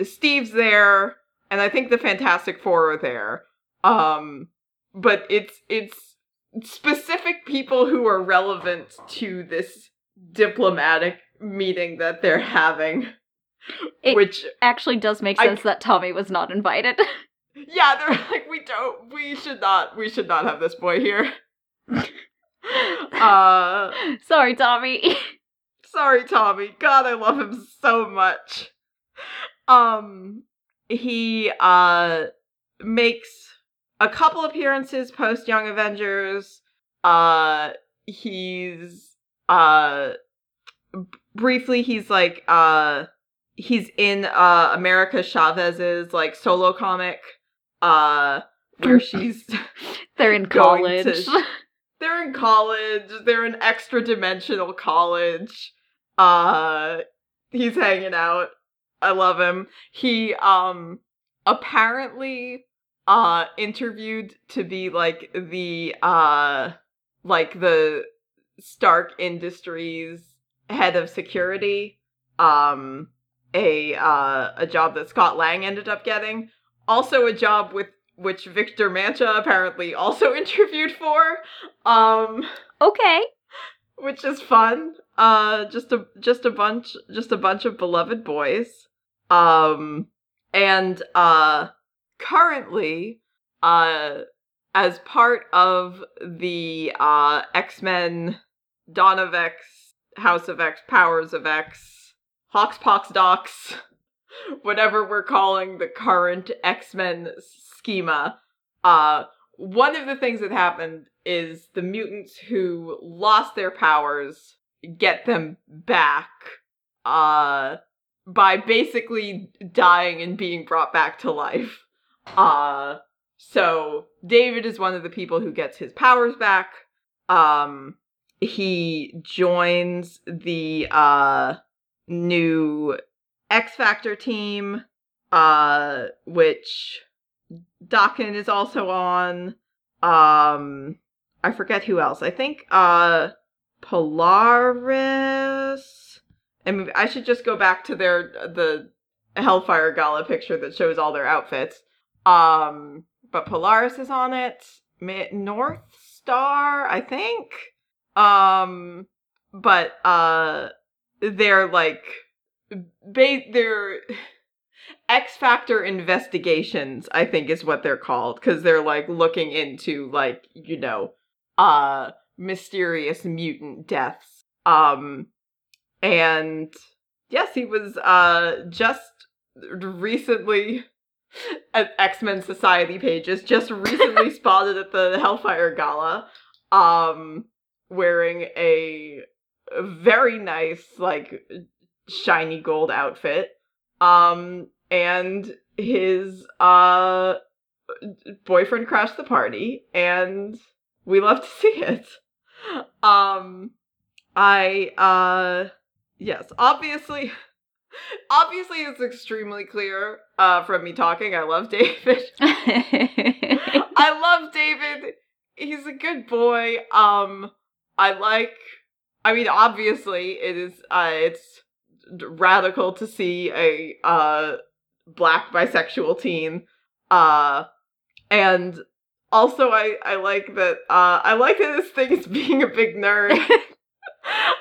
Speaker 1: Steve's there and I think the Fantastic Four are there. Um but it's it's specific people who are relevant to this diplomatic meeting that they're having.
Speaker 2: It-
Speaker 1: which
Speaker 2: Actually, does make
Speaker 1: I-
Speaker 2: sense that Tommy was not invited.
Speaker 1: yeah, they're like we don't we should not we should not have this boy here. uh
Speaker 2: Sorry, Tommy.
Speaker 1: sorry Tommy. God, I love him so much. Um he uh makes a couple appearances post Young Avengers. Uh he's uh briefly he's like uh he's in uh America Chavez's like solo comic uh where she's
Speaker 2: They're in college.
Speaker 1: to- they're in college. They're in extra dimensional college. Uh he's hanging out. I love him. He um apparently uh interviewed to be like the uh like the stark industries head of security um a uh a job that scott lang ended up getting also a job with which victor mancha apparently also interviewed for um
Speaker 2: okay.
Speaker 1: which is fun uh just a just a bunch just a bunch of beloved boys um and uh currently uh as part of the uh x-men dawn of x house of x powers of x hawks pox docs whatever we're calling the current x-men schema uh one of the things that happened is the mutants who lost their powers get them back uh by basically dying and being brought back to life. Uh so David is one of the people who gets his powers back. Um he joins the uh new X Factor team uh which Daken is also on. Um I forget who else. I think uh Polaris and maybe I should just go back to their the Hellfire Gala picture that shows all their outfits. Um but Polaris is on it. North Star, I think. Um but uh they're like ba- they're X Factor investigations, I think is what they're called, because they're like looking into like, you know, uh mysterious mutant deaths. Um and yes, he was uh just recently at X-Men Society pages, just recently spotted at the Hellfire Gala, um wearing a very nice, like shiny gold outfit. Um and his uh boyfriend crashed the party and we love to see it. Um i uh yes obviously obviously it's extremely clear uh from me talking i love david. I love david. He's a good boy. Um i like i mean obviously it is uh it's radical to see a uh black bisexual teen uh and also i i like that uh i like that this thing is being a big nerd.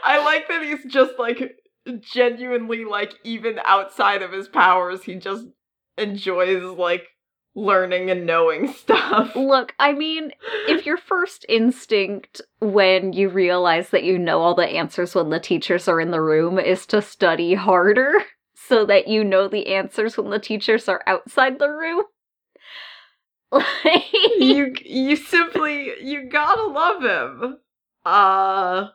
Speaker 1: I like that he's just like genuinely like even outside of his powers he just enjoys like learning and knowing stuff.
Speaker 2: Look, I mean, if your first instinct when you realize that you know all the answers when the teachers are in the room is to study harder so that you know the answers when the teachers are outside the room, like,
Speaker 1: you you simply you gotta love him. Uh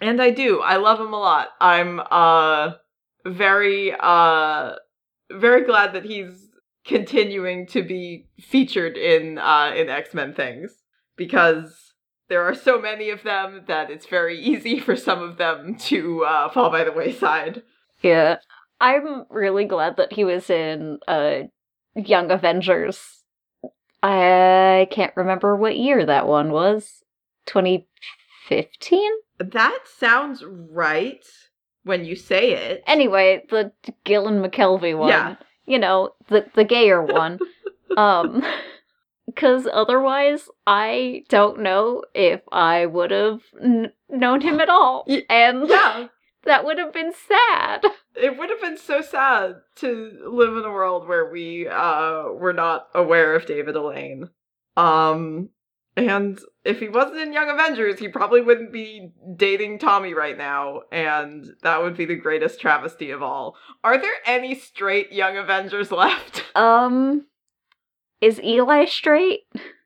Speaker 1: and i do. I love him a lot. I'm uh very uh very glad that he's continuing to be featured in uh in x-men things because there are so many of them that it's very easy for some of them to uh fall by the wayside
Speaker 2: yeah. I'm really glad that he was in uh, Young Avengers. I can't remember what year that one was. 2015?
Speaker 1: that sounds right when you say it.
Speaker 2: Anyway, the Gillen McKelvey one.
Speaker 1: Yeah.
Speaker 2: You know, the the gayer one. um cuz otherwise I don't know if I would have n- known him at all. And
Speaker 1: yeah,
Speaker 2: that would have been sad.
Speaker 1: it would have been so sad to live in a world where we uh were not aware of David Alleyne. Um and if he wasn't in Young Avengers, he probably wouldn't be dating Tommy right now, and that would be the greatest travesty of all. Are there any straight Young Avengers left?
Speaker 2: Um is Eli straight?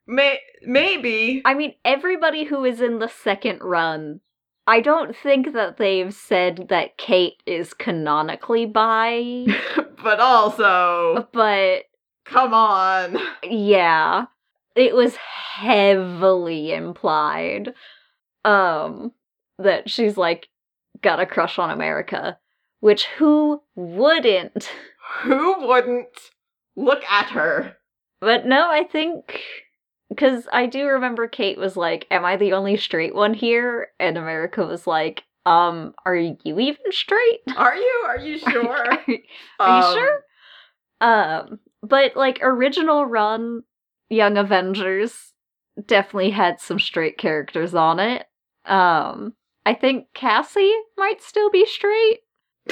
Speaker 1: May- maybe.
Speaker 2: I mean, everybody who is in the second run, I don't think that they've said that Kate is canonically bi,
Speaker 1: but also,
Speaker 2: but
Speaker 1: come on.
Speaker 2: yeah, it was heavily implied um that she's like got a crush on America, which who wouldn't?
Speaker 1: Who wouldn't look at her?
Speaker 2: But no, I think because I do remember Kate was like, "Am I the only straight one here?" And America was like, "Um, are you even straight?
Speaker 1: Are you? Are you sure?
Speaker 2: are, you- are you
Speaker 1: Um,
Speaker 2: sure?" Um, but like original run Young Avengers definitely had some straight characters on it. Um, I think Cassie might still be straight.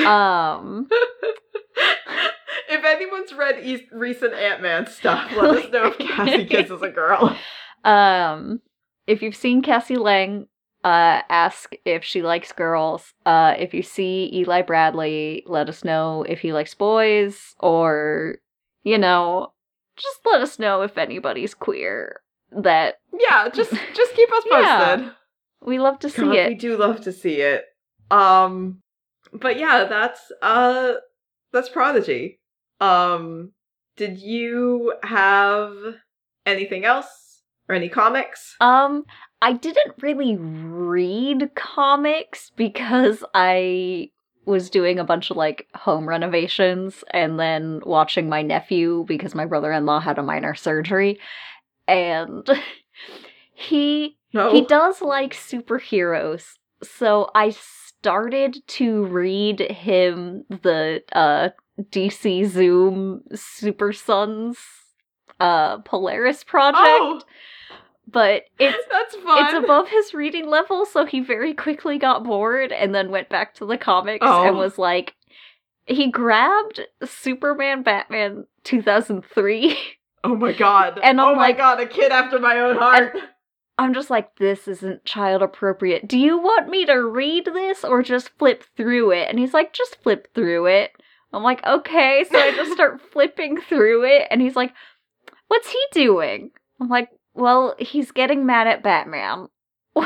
Speaker 2: Um,
Speaker 1: if anyone's read East, recent Ant Man stuff, let us know if Cassie kisses a girl.
Speaker 2: Um, if you've seen Cassie Lang, uh, ask if she likes girls. Uh, if you see Eli Bradley, let us know if he likes boys, or you know, just let us know if anybody's queer. That
Speaker 1: Yeah, just just keep us
Speaker 2: Yeah.
Speaker 1: posted.
Speaker 2: we love to see
Speaker 1: God, We do love to see it. Um, but yeah, that's uh, that's Prodigy. Um, did you have anything else or any comics?
Speaker 2: Um, I didn't really read comics because I was doing a bunch of like home renovations and then watching my nephew because my brother-in-law had a minor surgery and he
Speaker 1: No.
Speaker 2: he does like superheroes. So I started to read him the uh DC Zoom Super Sons uh Polaris project,
Speaker 1: Oh,
Speaker 2: but it's
Speaker 1: that's fun.
Speaker 2: it's above his reading level, so he very quickly got bored and then went back to the comics
Speaker 1: Oh.
Speaker 2: and was like, he grabbed Superman Batman 2003.
Speaker 1: oh my god.
Speaker 2: And I'm
Speaker 1: oh my
Speaker 2: like-
Speaker 1: god, a kid after my own heart.
Speaker 2: I'm just like, this isn't child appropriate. Do you want me to read this or just flip through it? And he's like, just flip through it. I'm like, okay. So I just start flipping through it, and he's like, what's he doing? I'm like, well, he's getting mad at Batman.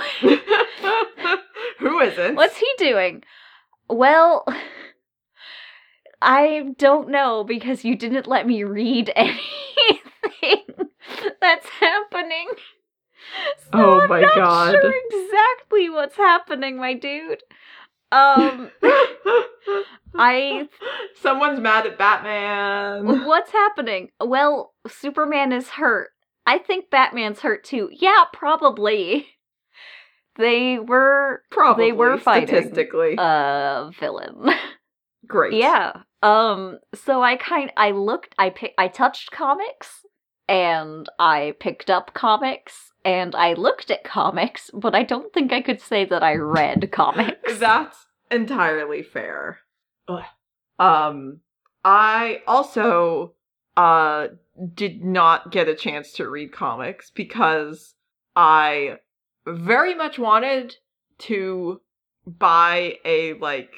Speaker 1: Who isn't?
Speaker 2: What's he doing? Well, I don't know because you didn't let me read anything that's happening. So
Speaker 1: Oh
Speaker 2: I'm
Speaker 1: my
Speaker 2: not
Speaker 1: God.
Speaker 2: sure exactly what's happening, my dude. Um, I
Speaker 1: Someone's mad at Batman.
Speaker 2: what's happening? Well, Superman is hurt. I think Batman's hurt too. Yeah, probably. They were
Speaker 1: Probably.
Speaker 2: they were fighting.
Speaker 1: Statistically.
Speaker 2: a villain.
Speaker 1: Great.
Speaker 2: Yeah. Um so I kind I looked I pick I touched comics and I picked up comics and I looked at comics, but I don't think I could say that I read comics.
Speaker 1: That's entirely fair. Ugh. Um, I also uh did not get a chance to read comics because I very much wanted to buy a like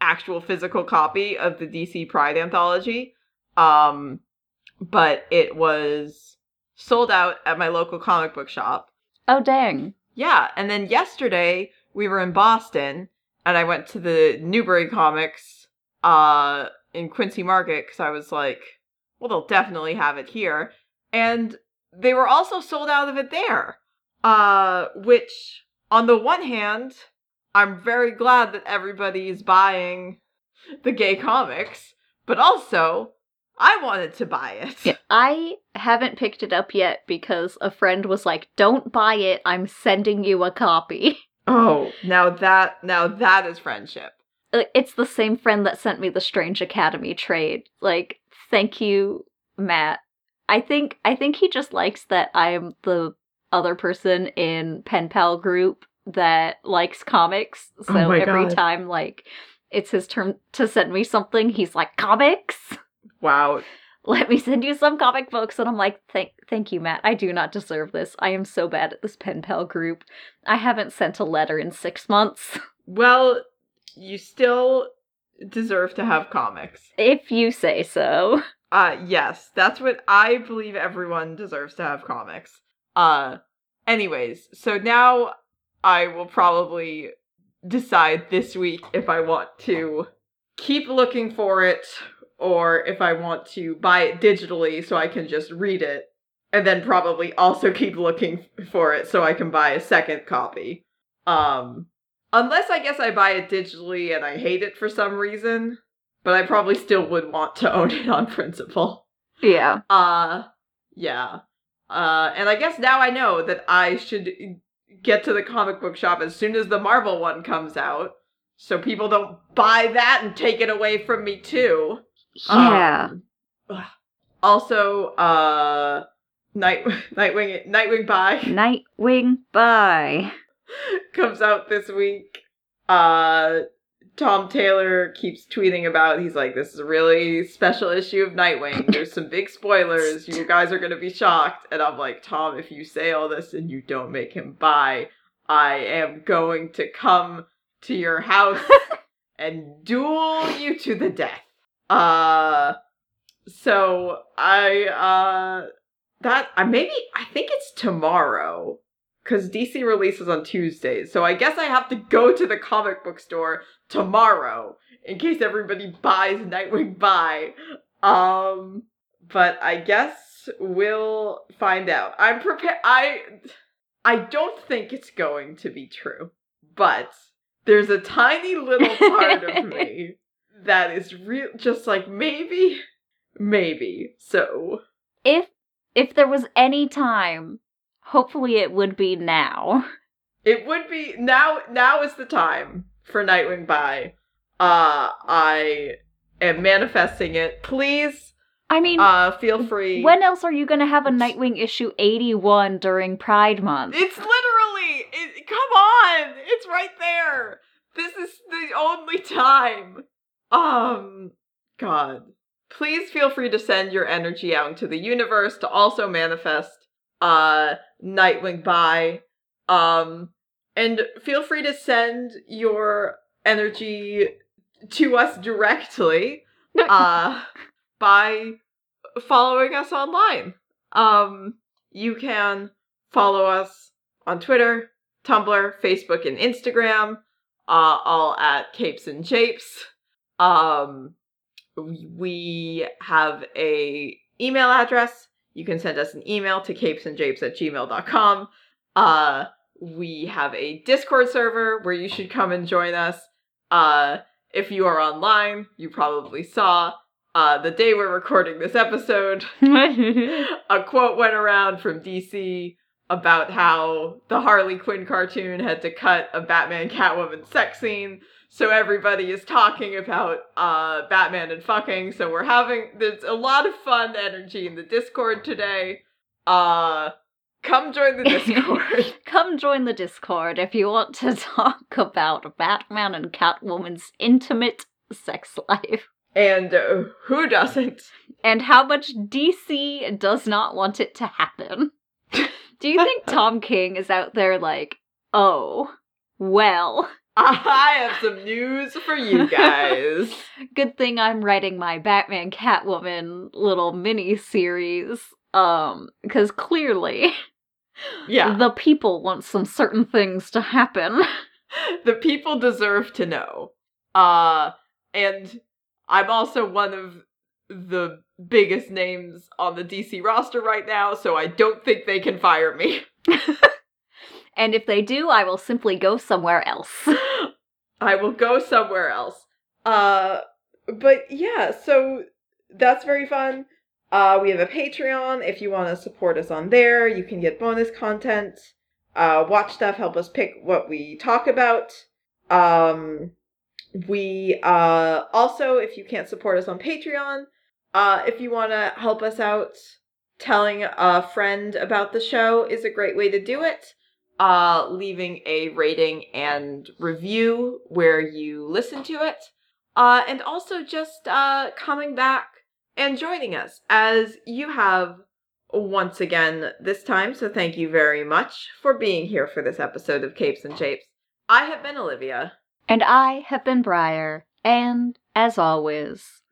Speaker 1: actual physical copy of the DC Pride anthology. Um, but it was sold out at my local comic book shop.
Speaker 2: oh dang.
Speaker 1: Yeah, and then yesterday we were in Boston, and I went to the Newbury Comics uh in Quincy Market because I was like, well, they'll definitely have it here, and they were also sold out of it there. Uh, which on the one hand, I'm very glad that everybody is buying the gay comics, but also I wanted to buy it.
Speaker 2: I haven't picked it up yet because a friend was like, "Don't buy it. I'm sending you a copy."
Speaker 1: Oh, now that now that is friendship.
Speaker 2: uh, it's the same friend that sent me the Strange Academy trade. Like, thank you, Matt. I think I think he just likes that I'm the other person in Pen Pal group that likes comics. Oh so
Speaker 1: Oh
Speaker 2: every
Speaker 1: God.
Speaker 2: time like it's his turn to send me something, he's like, "Comics?
Speaker 1: Wow.
Speaker 2: Let me send you some comic books." And I'm like, "Thank thank you, Matt. I do not deserve this. I am so bad at this Pen Pal group. I haven't sent a letter in 6 months."
Speaker 1: Well, you still deserve to have comics.
Speaker 2: If you say so.
Speaker 1: Uh yes, that's what I believe everyone deserves to have comics. Uh anyways, so now I will probably decide this week if I want to keep looking for it or if I want to buy it digitally so I can just read it and then probably also keep looking for it so I can buy a second copy. Um unless I guess I buy it digitally and I hate it for some reason, but I probably still would want to own it on principle.
Speaker 2: Yeah.
Speaker 1: Uh yeah. Uh and I guess now I know that I should get to the comic book shop as soon as the Marvel one comes out so people don't buy that and take it away from me too.
Speaker 2: Yeah.
Speaker 1: Um, also uh Night Nightwing Nightwing Bye
Speaker 2: Nightwing bye.
Speaker 1: comes out this week. Uh Tom Taylor keeps tweeting about he's like this is a really special issue of Nightwing. There's some big spoilers. You guys are going to be shocked and I'm like Tom if you say all this and you don't make him bi, I am going to come to your house and duel you to the death. Uh so I uh that I maybe I think it's tomorrow because DC releases on Tuesdays. So I guess I have to go to the comic book store tomorrow in case everybody buys Nightwing Buy. Um, but I guess we'll find out. I'm prepared. I I don't think it's going to be true, but there's a tiny little part of me that is real, just like maybe, maybe. So
Speaker 2: If if there was any time, hopefully it would be now.
Speaker 1: It would be now. Now is the time for Nightwing Bye. Uh, I am manifesting it. Please,
Speaker 2: I mean,
Speaker 1: uh, feel free.
Speaker 2: when else are you going to have a Nightwing issue 81 during Pride Month?
Speaker 1: it's literally. It, come on, it's right there. This is the only time. Um, God. Please feel free to send your energy out into the universe to also manifest uh Nightwing by um and feel free to send your energy to us directly uh by following us online. Um you can follow us on Twitter, Tumblr, Facebook, and Instagram, uh all at Capes and Japes. Um we have a email address. You can send us an email to capesandjapes at gmail.com. Uh, we have a Discord server where you should come and join us. Uh, if you are online, you probably saw uh, the day we're recording this episode, a quote went around from DC about how the Harley Quinn cartoon had to cut a Batman Catwoman sex scene. So everybody is talking about uh, Batman and fucking. So we're having there's a lot of fun energy in the Discord today. Uh, come join the Discord.
Speaker 2: Come join the Discord if you want to talk about Batman and Catwoman's intimate sex life.
Speaker 1: and uh, who doesn't?
Speaker 2: And how much DC does not want it to happen. Do you think Tom King is out there like, oh, well,
Speaker 1: I have some news for you guys.
Speaker 2: good thing I'm writing my Batman Catwoman little mini series. Um, because clearly
Speaker 1: Yeah,
Speaker 2: the people want some certain things to happen.
Speaker 1: the people deserve to know. Uh, and I'm also one of the biggest names on the DC roster right now, so I don't think they can fire me.
Speaker 2: And if they do, I will simply go somewhere else.
Speaker 1: I will go somewhere else. Uh, but yeah, so that's very fun. Uh, we have a Patreon. If you want to support us on there, you can get bonus content. Uh, watch stuff, help us pick what we talk about. Um, we uh, also, if you can't support us on Patreon, uh, if you want to help us out, telling a friend about the show is a great way to do it. Uh, leaving a rating and review where you listen to it. Uh, and also just uh, coming back and joining us as you have once again this time. So thank you very much for being here for this episode of Capes and Shapes. I have been Olivia.
Speaker 2: And I have been Briar. And as always,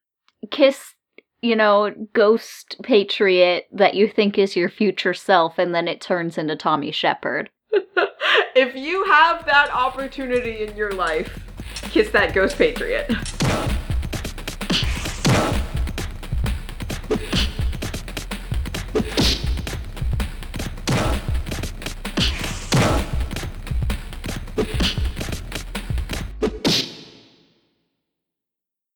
Speaker 2: kiss, you know, ghost patriot that you think is your future self, and then it turns into Tommy Shepherd.
Speaker 1: if you have that opportunity in your life, kiss that ghost patriot.